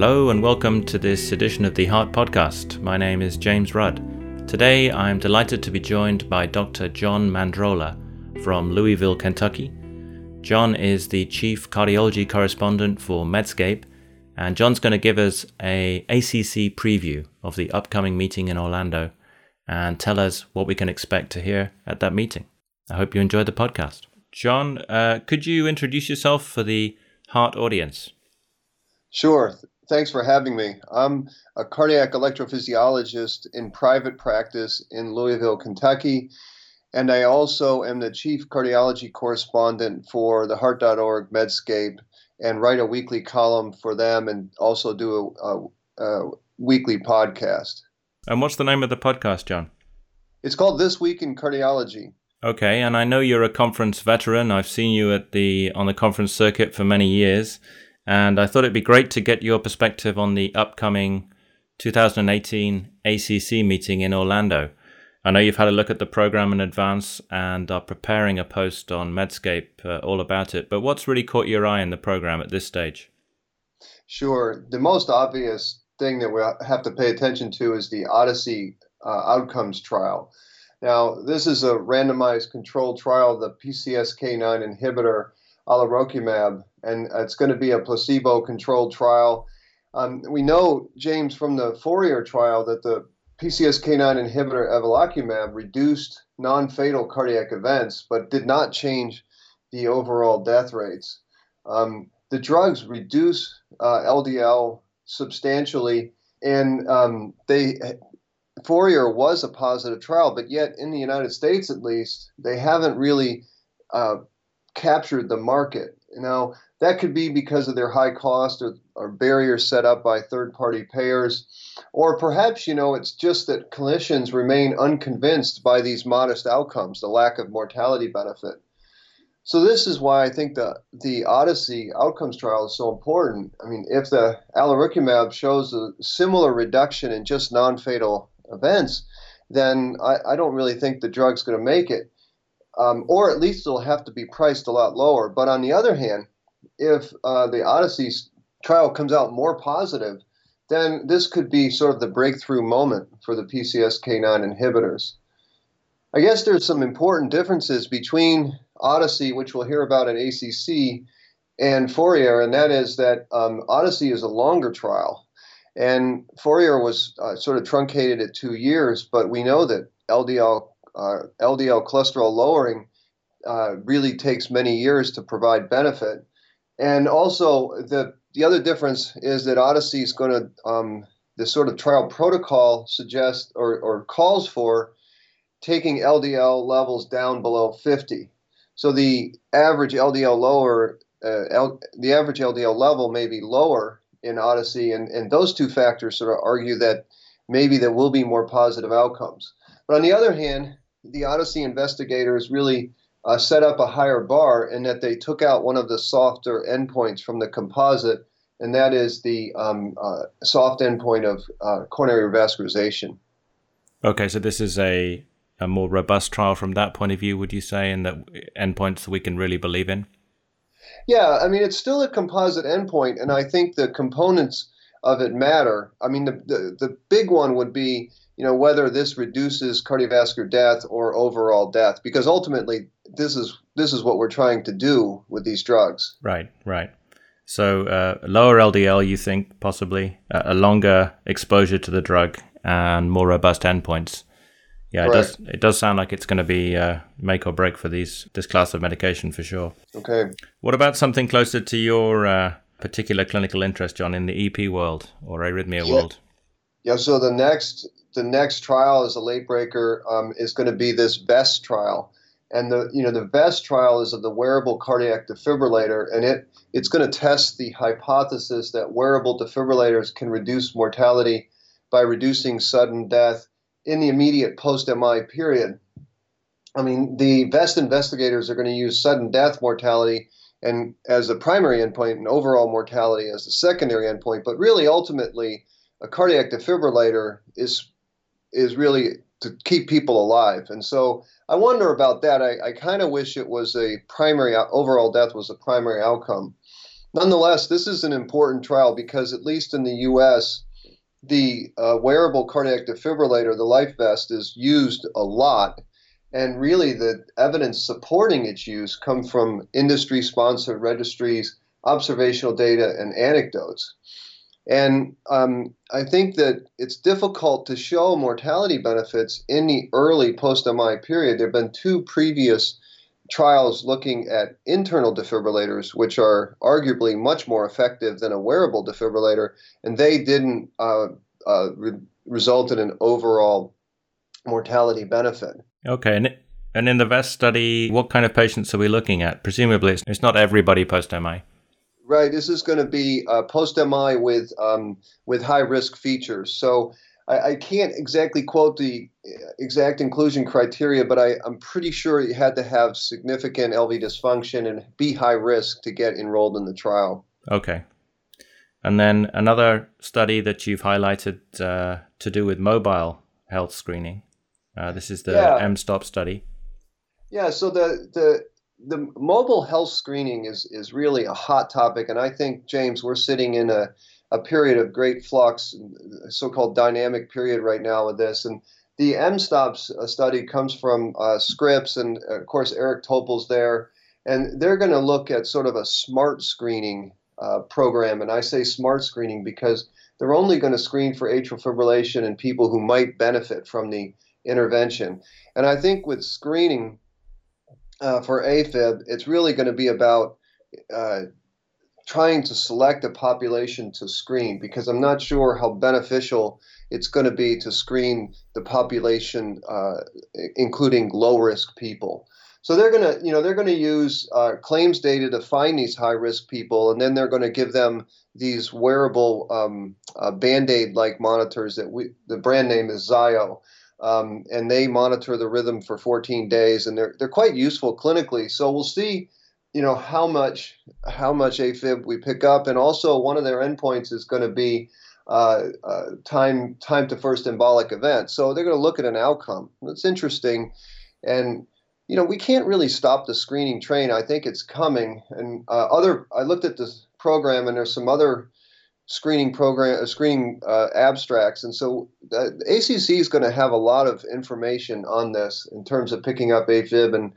Hello and welcome to this edition of the Heart Podcast. My name is James Rudd. Today I am delighted to be joined by Dr. John Mandrola from Louisville, Kentucky. John is the chief cardiology correspondent for Medscape, and John's going to give us a ACC preview of the upcoming meeting in Orlando and tell us what we can expect to hear at that meeting. I hope you enjoyed the podcast. John, uh, could you introduce yourself for the Heart audience? Sure. Thanks for having me. I'm a cardiac electrophysiologist in private practice in Louisville, Kentucky, and I also am the chief cardiology correspondent for the Heart.org Medscape and write a weekly column for them and also do a, a, a weekly podcast. And what's the name of the podcast, John? It's called This Week in Cardiology. Okay, and I know you're a conference veteran. I've seen you at the on the conference circuit for many years. And I thought it'd be great to get your perspective on the upcoming 2018 ACC meeting in Orlando. I know you've had a look at the program in advance and are preparing a post on Medscape uh, all about it. But what's really caught your eye in the program at this stage? Sure. The most obvious thing that we have to pay attention to is the Odyssey uh, outcomes trial. Now, this is a randomized controlled trial of the PCSK9 inhibitor alirocumab, and it's going to be a placebo-controlled trial. Um, we know, James, from the FOURIER trial that the PCSK9 inhibitor evolocumab reduced non-fatal cardiac events, but did not change the overall death rates. Um, the drugs reduce uh, LDL substantially, and um, they FOURIER was a positive trial, but yet in the United States, at least, they haven't really uh, captured the market. Now, that could be because of their high cost or, or barriers set up by third party payers. Or perhaps, you know, it's just that clinicians remain unconvinced by these modest outcomes, the lack of mortality benefit. So this is why I think the the Odyssey outcomes trial is so important. I mean, if the alirocumab shows a similar reduction in just non-fatal events, then I, I don't really think the drug's going to make it um, or at least it'll have to be priced a lot lower. But on the other hand, if uh, the Odyssey trial comes out more positive, then this could be sort of the breakthrough moment for the PCSK9 inhibitors. I guess there's some important differences between Odyssey, which we'll hear about at ACC, and FOURIER, and that is that um, Odyssey is a longer trial. And FOURIER was uh, sort of truncated at two years, but we know that LDL uh, LDL cholesterol lowering uh, really takes many years to provide benefit. And also, the, the other difference is that Odyssey is going to, um, the sort of trial protocol suggests or, or calls for taking LDL levels down below 50. So the average LDL lower, uh, L, the average LDL level may be lower in Odyssey, and, and those two factors sort of argue that maybe there will be more positive outcomes. But on the other hand, the Odyssey investigators really uh, set up a higher bar in that they took out one of the softer endpoints from the composite, and that is the um, uh, soft endpoint of uh, coronary revascularization. Okay, so this is a, a more robust trial from that point of view, would you say, and that endpoints we can really believe in? Yeah, I mean, it's still a composite endpoint, and I think the components of it matter. I mean, the, the, the big one would be you know whether this reduces cardiovascular death or overall death because ultimately this is this is what we're trying to do with these drugs. Right right. So uh, lower ldl you think possibly uh, a longer exposure to the drug and more robust endpoints. Yeah it does it does sound like it's going to be uh, make or break for these this class of medication for sure. Okay. What about something closer to your uh, particular clinical interest john in the ep world or arrhythmia yeah. world? Yeah so the next the next trial as a late breaker um, is going to be this VEST trial. And the you know the VEST trial is of the wearable cardiac defibrillator, and it it's going to test the hypothesis that wearable defibrillators can reduce mortality by reducing sudden death in the immediate post-MI period. I mean, the VEST investigators are going to use sudden death mortality and as the primary endpoint and overall mortality as the secondary endpoint, but really ultimately a cardiac defibrillator is is really to keep people alive. And so I wonder about that. I, I kind of wish it was a primary overall death was a primary outcome. Nonetheless, this is an important trial because, at least in the US, the uh, wearable cardiac defibrillator, the life vest, is used a lot. And really, the evidence supporting its use come from industry sponsored registries, observational data, and anecdotes. And um, I think that it's difficult to show mortality benefits in the early post MI period. There have been two previous trials looking at internal defibrillators, which are arguably much more effective than a wearable defibrillator, and they didn't uh, uh, re- result in an overall mortality benefit. Okay, and, and in the VEST study, what kind of patients are we looking at? Presumably, it's not everybody post MI. Right. This is going to be uh, post MI with um, with high risk features. So I, I, can't exactly quote the uh, exact inclusion criteria, but I, I'm pretty sure you had to have significant LV dysfunction and be high risk to get enrolled in the trial. Okay. And then another study that you've highlighted uh, to do with mobile health screening. Uh, this is the yeah. MSTOP study. Yeah. So the the the mobile health screening is is really a hot topic, and I think James, we're sitting in a a period of great flux, so-called dynamic period right now with this. And the MSTOPS uh, study comes from uh, Scripps, and of course Eric Topol's there, and they're going to look at sort of a smart screening uh, program. And I say smart screening because they're only going to screen for atrial fibrillation and people who might benefit from the intervention. And I think with screening uh, for AFib, it's really going to be about uh, trying to select a population to screen because I'm not sure how beneficial it's going to be to screen the population, uh, including low risk people. So they're going to, you know, they're going to use uh, claims data to find these high risk people, and then they're going to give them these wearable um, uh, band-aid like monitors that we, the brand name is Zio. Um, and they monitor the rhythm for 14 days, and they're they're quite useful clinically. So we'll see you know how much how much AFib we pick up, and also one of their endpoints is going to be uh, uh, time time to first embolic event. So they're going to look at an outcome. That's interesting, and you know we can't really stop the screening train. I think it's coming. And uh, other I looked at this program, and there's some other screening program uh, screening uh, abstracts, and so the ACC is going to have a lot of information on this in terms of picking up AFib and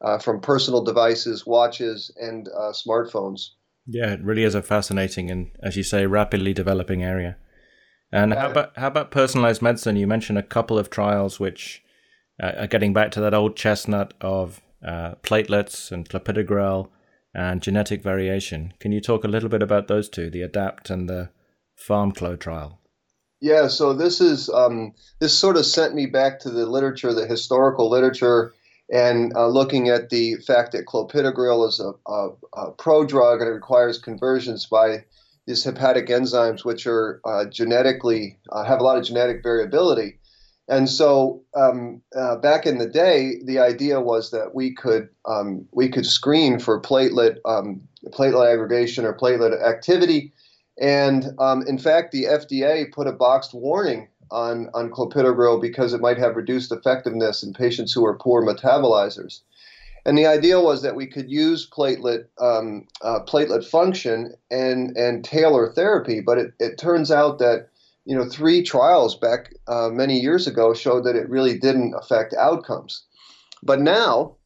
uh, from personal devices, watches, and uh, smartphones. Yeah, it really is a fascinating and, as you say, rapidly developing area. And how about how about personalized medicine? You mentioned a couple of trials which uh, are getting back to that old chestnut of uh, platelets and clopidogrel and genetic variation. Can you talk a little bit about those two, the ADAPT and the PharmClo trial? Yeah, so this is um, this sort of sent me back to the literature, the historical literature and uh, looking at the fact that clopidogrel is a, a, a prodrug and it requires conversions by these hepatic enzymes, which are uh, genetically uh, have a lot of genetic variability. And so, um, uh, back in the day, the idea was that we could um, we could screen for platelet um, platelet aggregation or platelet activity. And um, in fact, the FDA put a boxed warning on, on clopidogrel because it might have reduced effectiveness in patients who are poor metabolizers. And the idea was that we could use platelet um, uh, platelet function and and tailor therapy, but it, it turns out that you know three trials back uh, many years ago showed that it really didn't affect outcomes. But now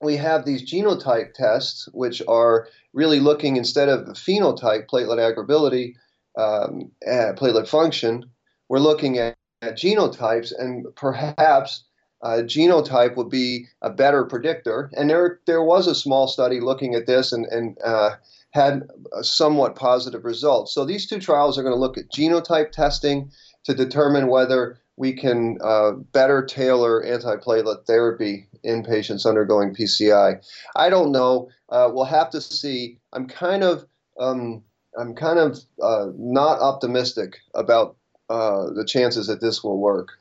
we have these genotype tests, which are really looking instead of the phenotype, platelet aggregability, um, platelet function, we're looking at, at genotypes, and perhaps uh, genotype would be a better predictor. And there, there was a small study looking at this and, and uh, had somewhat positive results. So these two trials are going to look at genotype testing to determine whether we can uh, better tailor antiplatelet therapy in patients undergoing PCI. I don't know. Uh, we'll have to see. I'm kind of um, I'm kind of uh, not optimistic about uh, the chances that this will work.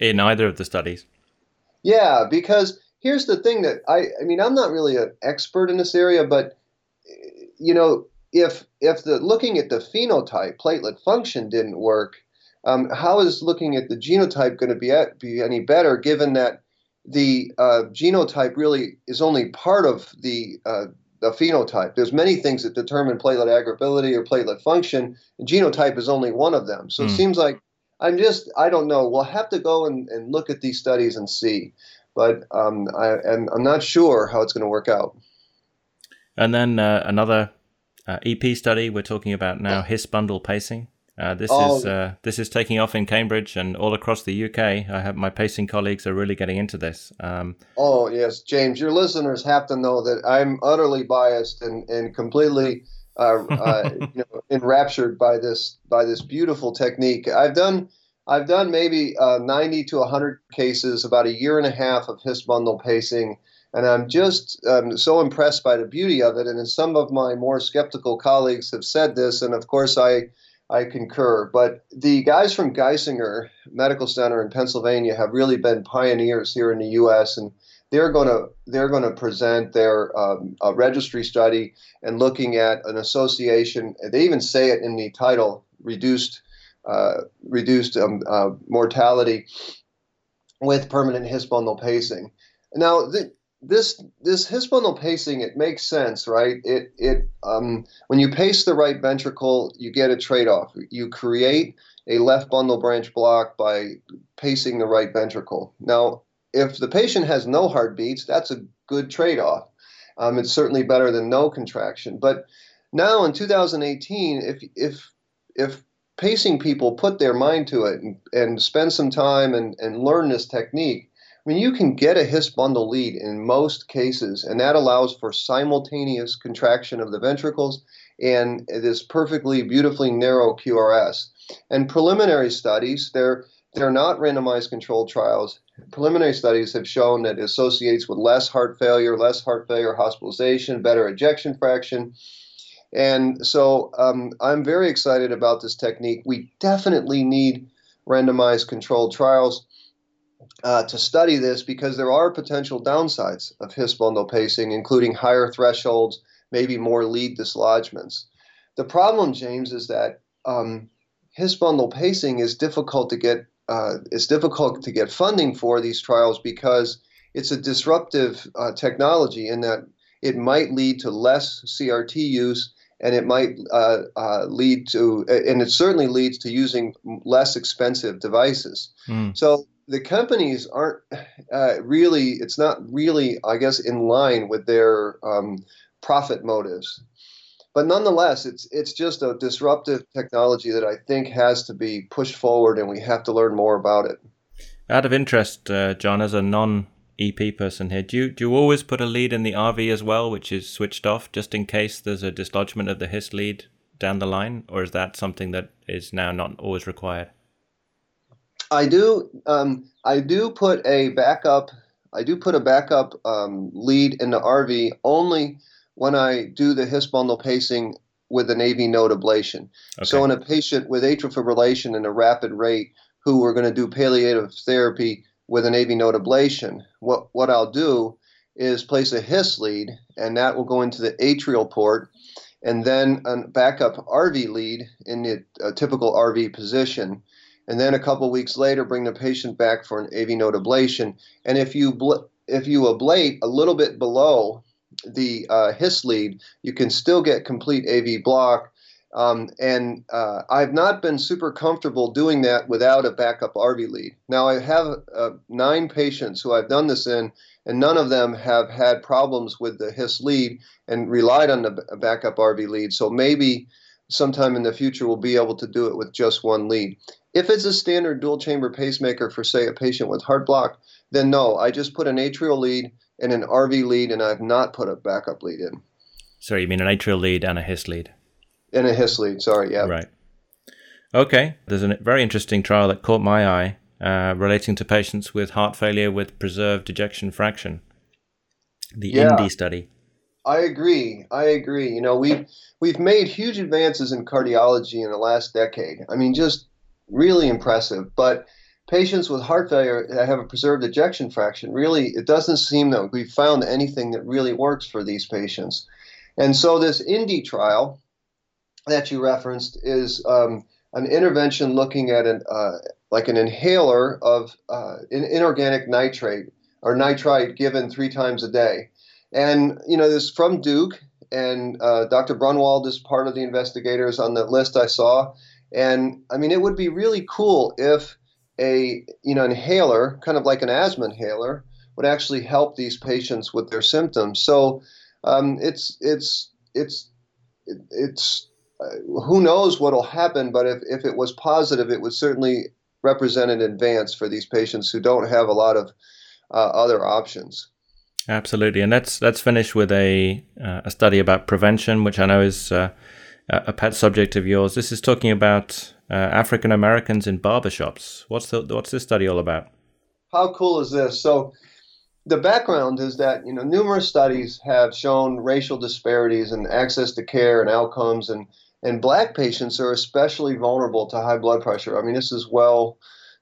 In either of the studies. Yeah, because here's the thing that I I mean I'm not really an expert in this area, but you know if if the looking at the phenotype platelet function didn't work, um, how is looking at the genotype going to be at, be any better given that the uh, genotype really is only part of the uh, the phenotype. There's many things that determine platelet aggregability or platelet function, and genotype is only one of them. So mm. it hmm. seems like I'm just I don't know. We'll have to go and, and look at these studies and see, but um, I, and I'm not sure how it's going to work out. And then uh, another uh, EP study we're talking about now, His bundle pacing. Uh, this oh. is uh, this is taking off in Cambridge and all across the UK. I have my pacing colleagues are really getting into this. Um, oh yes, James, your listeners have to know that I'm utterly biased and and completely uh, uh you know, enraptured by this by this beautiful technique. I've done I've done maybe uh, 90 to 100 cases, about a year and a half of His bundle pacing. And I'm just um, so impressed by the beauty of it. And some of my more skeptical colleagues have said this, and of course I I concur. But the guys from Geisinger Medical Center in Pennsylvania have really been pioneers here in the U.S. and they're going to they're going to present their um, registry study and looking at an association. They even say it in the title: reduced uh, reduced um, uh, mortality with permanent His bundle pacing. Now, the, this this His bundle pacing it makes sense, right? It it um, when you pace the right ventricle, you get a trade off. You create a left bundle branch block by pacing the right ventricle. Now, if the patient has no heartbeats, that's a good trade off. Um, it's certainly better than no contraction. But now in 2018, if if if pacing people put their mind to it and, and spend some time and, and learn this technique, I mean, you can get a His bundle lead in most cases, and that allows for simultaneous contraction of the ventricles and this perfectly, beautifully narrow QRS. And preliminary studies, they're they're not randomized controlled trials. Preliminary studies have shown that it associates with less heart failure, less heart failure hospitalization, better ejection fraction. And so um, I'm very excited about this technique. We definitely need randomized controlled trials uh, to study this because there are potential downsides of His bundle pacing, including higher thresholds, maybe more lead dislodgements. The problem, James, is that um, His bundle pacing is difficult to get. Uh, it's difficult to get funding for these trials because it's a disruptive uh, technology in that it might lead to less CRT use and it might uh, uh, lead to, and it certainly leads to using less expensive devices. Mm. So the companies aren't uh, really it's not really i guess in line with their um, profit motives. But nonetheless it's it's just a disruptive technology that i think has to be pushed forward and we have to learn more about it. Out of interest uh, john as a non ep person here do you do you always put a lead in the rv as well which is switched off just in case there's a dislodgement of the his lead down the line? Or is that something that is now not always required I do. Um, I do put a backup. I do put a backup um, lead in the RV only when I do the His bundle pacing with an AV node ablation. Okay. So in a patient with atrial fibrillation and a rapid rate who we're going to do palliative therapy with an AV node ablation, what what I'll do is place a His lead, and that will go into the atrial port, and then a backup RV lead in the typical RV position and then a couple weeks later bring the patient back for an AV node ablation. And if you bl- if you ablate a little bit below the uh, His lead, you can still get complete AV block. Um, and uh, I've not been super comfortable doing that without a backup RV lead. Now I have uh, nine patients who I've done this in, and none of them have had problems with the His lead and relied on the backup RV lead. So maybe sometime in the future we'll be able to do it with just one lead. If it's a standard dual chamber pacemaker for, say, a patient with heart block, then no, I just put an atrial lead and an RV lead, and I've not put a backup lead in. Sorry, you mean an atrial lead and a His lead? And a His lead, sorry, yeah. Right. Okay, there's a very interesting trial that caught my eye uh, relating to patients with heart failure with preserved ejection fraction. The yeah. INDIE study. I agree. I agree. You know, we've we've made huge advances in cardiology in the last decade. I mean, just really impressive. But patients with heart failure that have a preserved ejection fraction, really, it doesn't seem that we've found anything that really works for these patients. And so this INDIE trial that you referenced is um, an intervention looking at an uh, like an inhaler of uh, inorganic nitrate or nitrite given three times a day. And you know this from Duke, and uh, Dr. Braunwald is part of the investigators on the list I saw. And I mean, it would be really cool if a you know inhaler, kind of like an asthma inhaler, would actually help these patients with their symptoms. So um, it's it's it's it's uh, who knows what will happen, but if, if it was positive, it would certainly represent an advance for these patients who don't have a lot of uh, other options. Absolutely, and let's let's finish with a uh, a study about prevention, which I know is uh, a pet subject of yours. This is talking about uh, African Americans in barbershops. What's the what's this study all about? How cool is this? So, the background is that you know numerous studies have shown racial disparities in access to care and outcomes, and and black patients are especially vulnerable to high blood pressure. I mean, this is well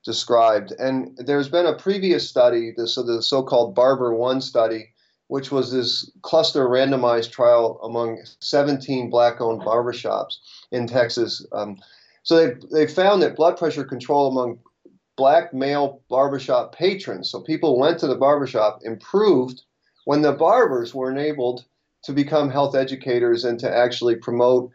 described. And there's been a previous study, the, so the so-called Barber 1 study, which was this cluster randomized trial among 17 black-owned barbershops in Texas. Um, so they, they found that blood pressure control among black male barbershop patrons, so people went to the barbershop, improved when the barbers were enabled to become health educators and to actually promote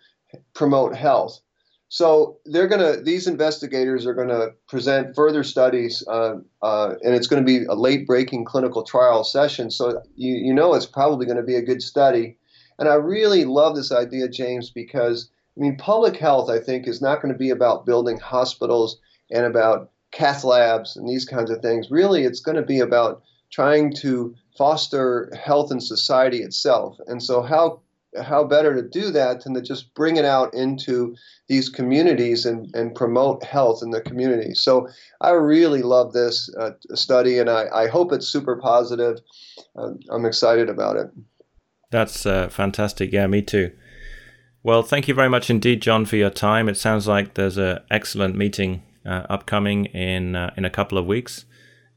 promote health. So they're going to; these investigators are going to present further studies, uh, uh, and it's going to be a late-breaking clinical trial session. So you you know it's probably going to be a good study. And I really love this idea, James, because I mean public health. I think is not going to be about building hospitals and about cath labs and these kinds of things. Really, it's going to be about trying to foster health in society itself. And so how how better to do that than to just bring it out into these communities and, and promote health in the community. So I really love this uh, study and I, I hope it's super positive. Uh, I'm excited about it. That's uh, fantastic. Yeah, me too. Well, thank you very much indeed, John, for your time. It sounds like there's an excellent meeting uh, upcoming in uh, in a couple of weeks,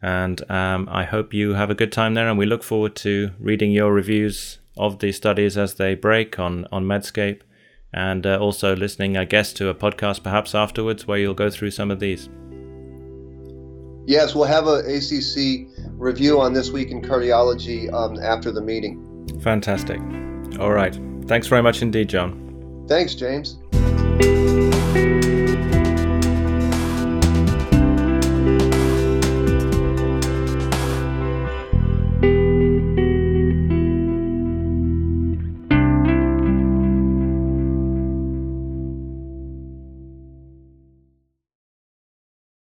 and um, I hope you have a good time there. And we look forward to reading your reviews of these studies as they break on, on Medscape, and uh, also listening, I guess, to a podcast perhaps afterwards where you'll go through some of these. Yes, we'll have a ACC review on this week in cardiology um, after the meeting. Fantastic. All right. Thanks very much indeed, John. Thanks, James.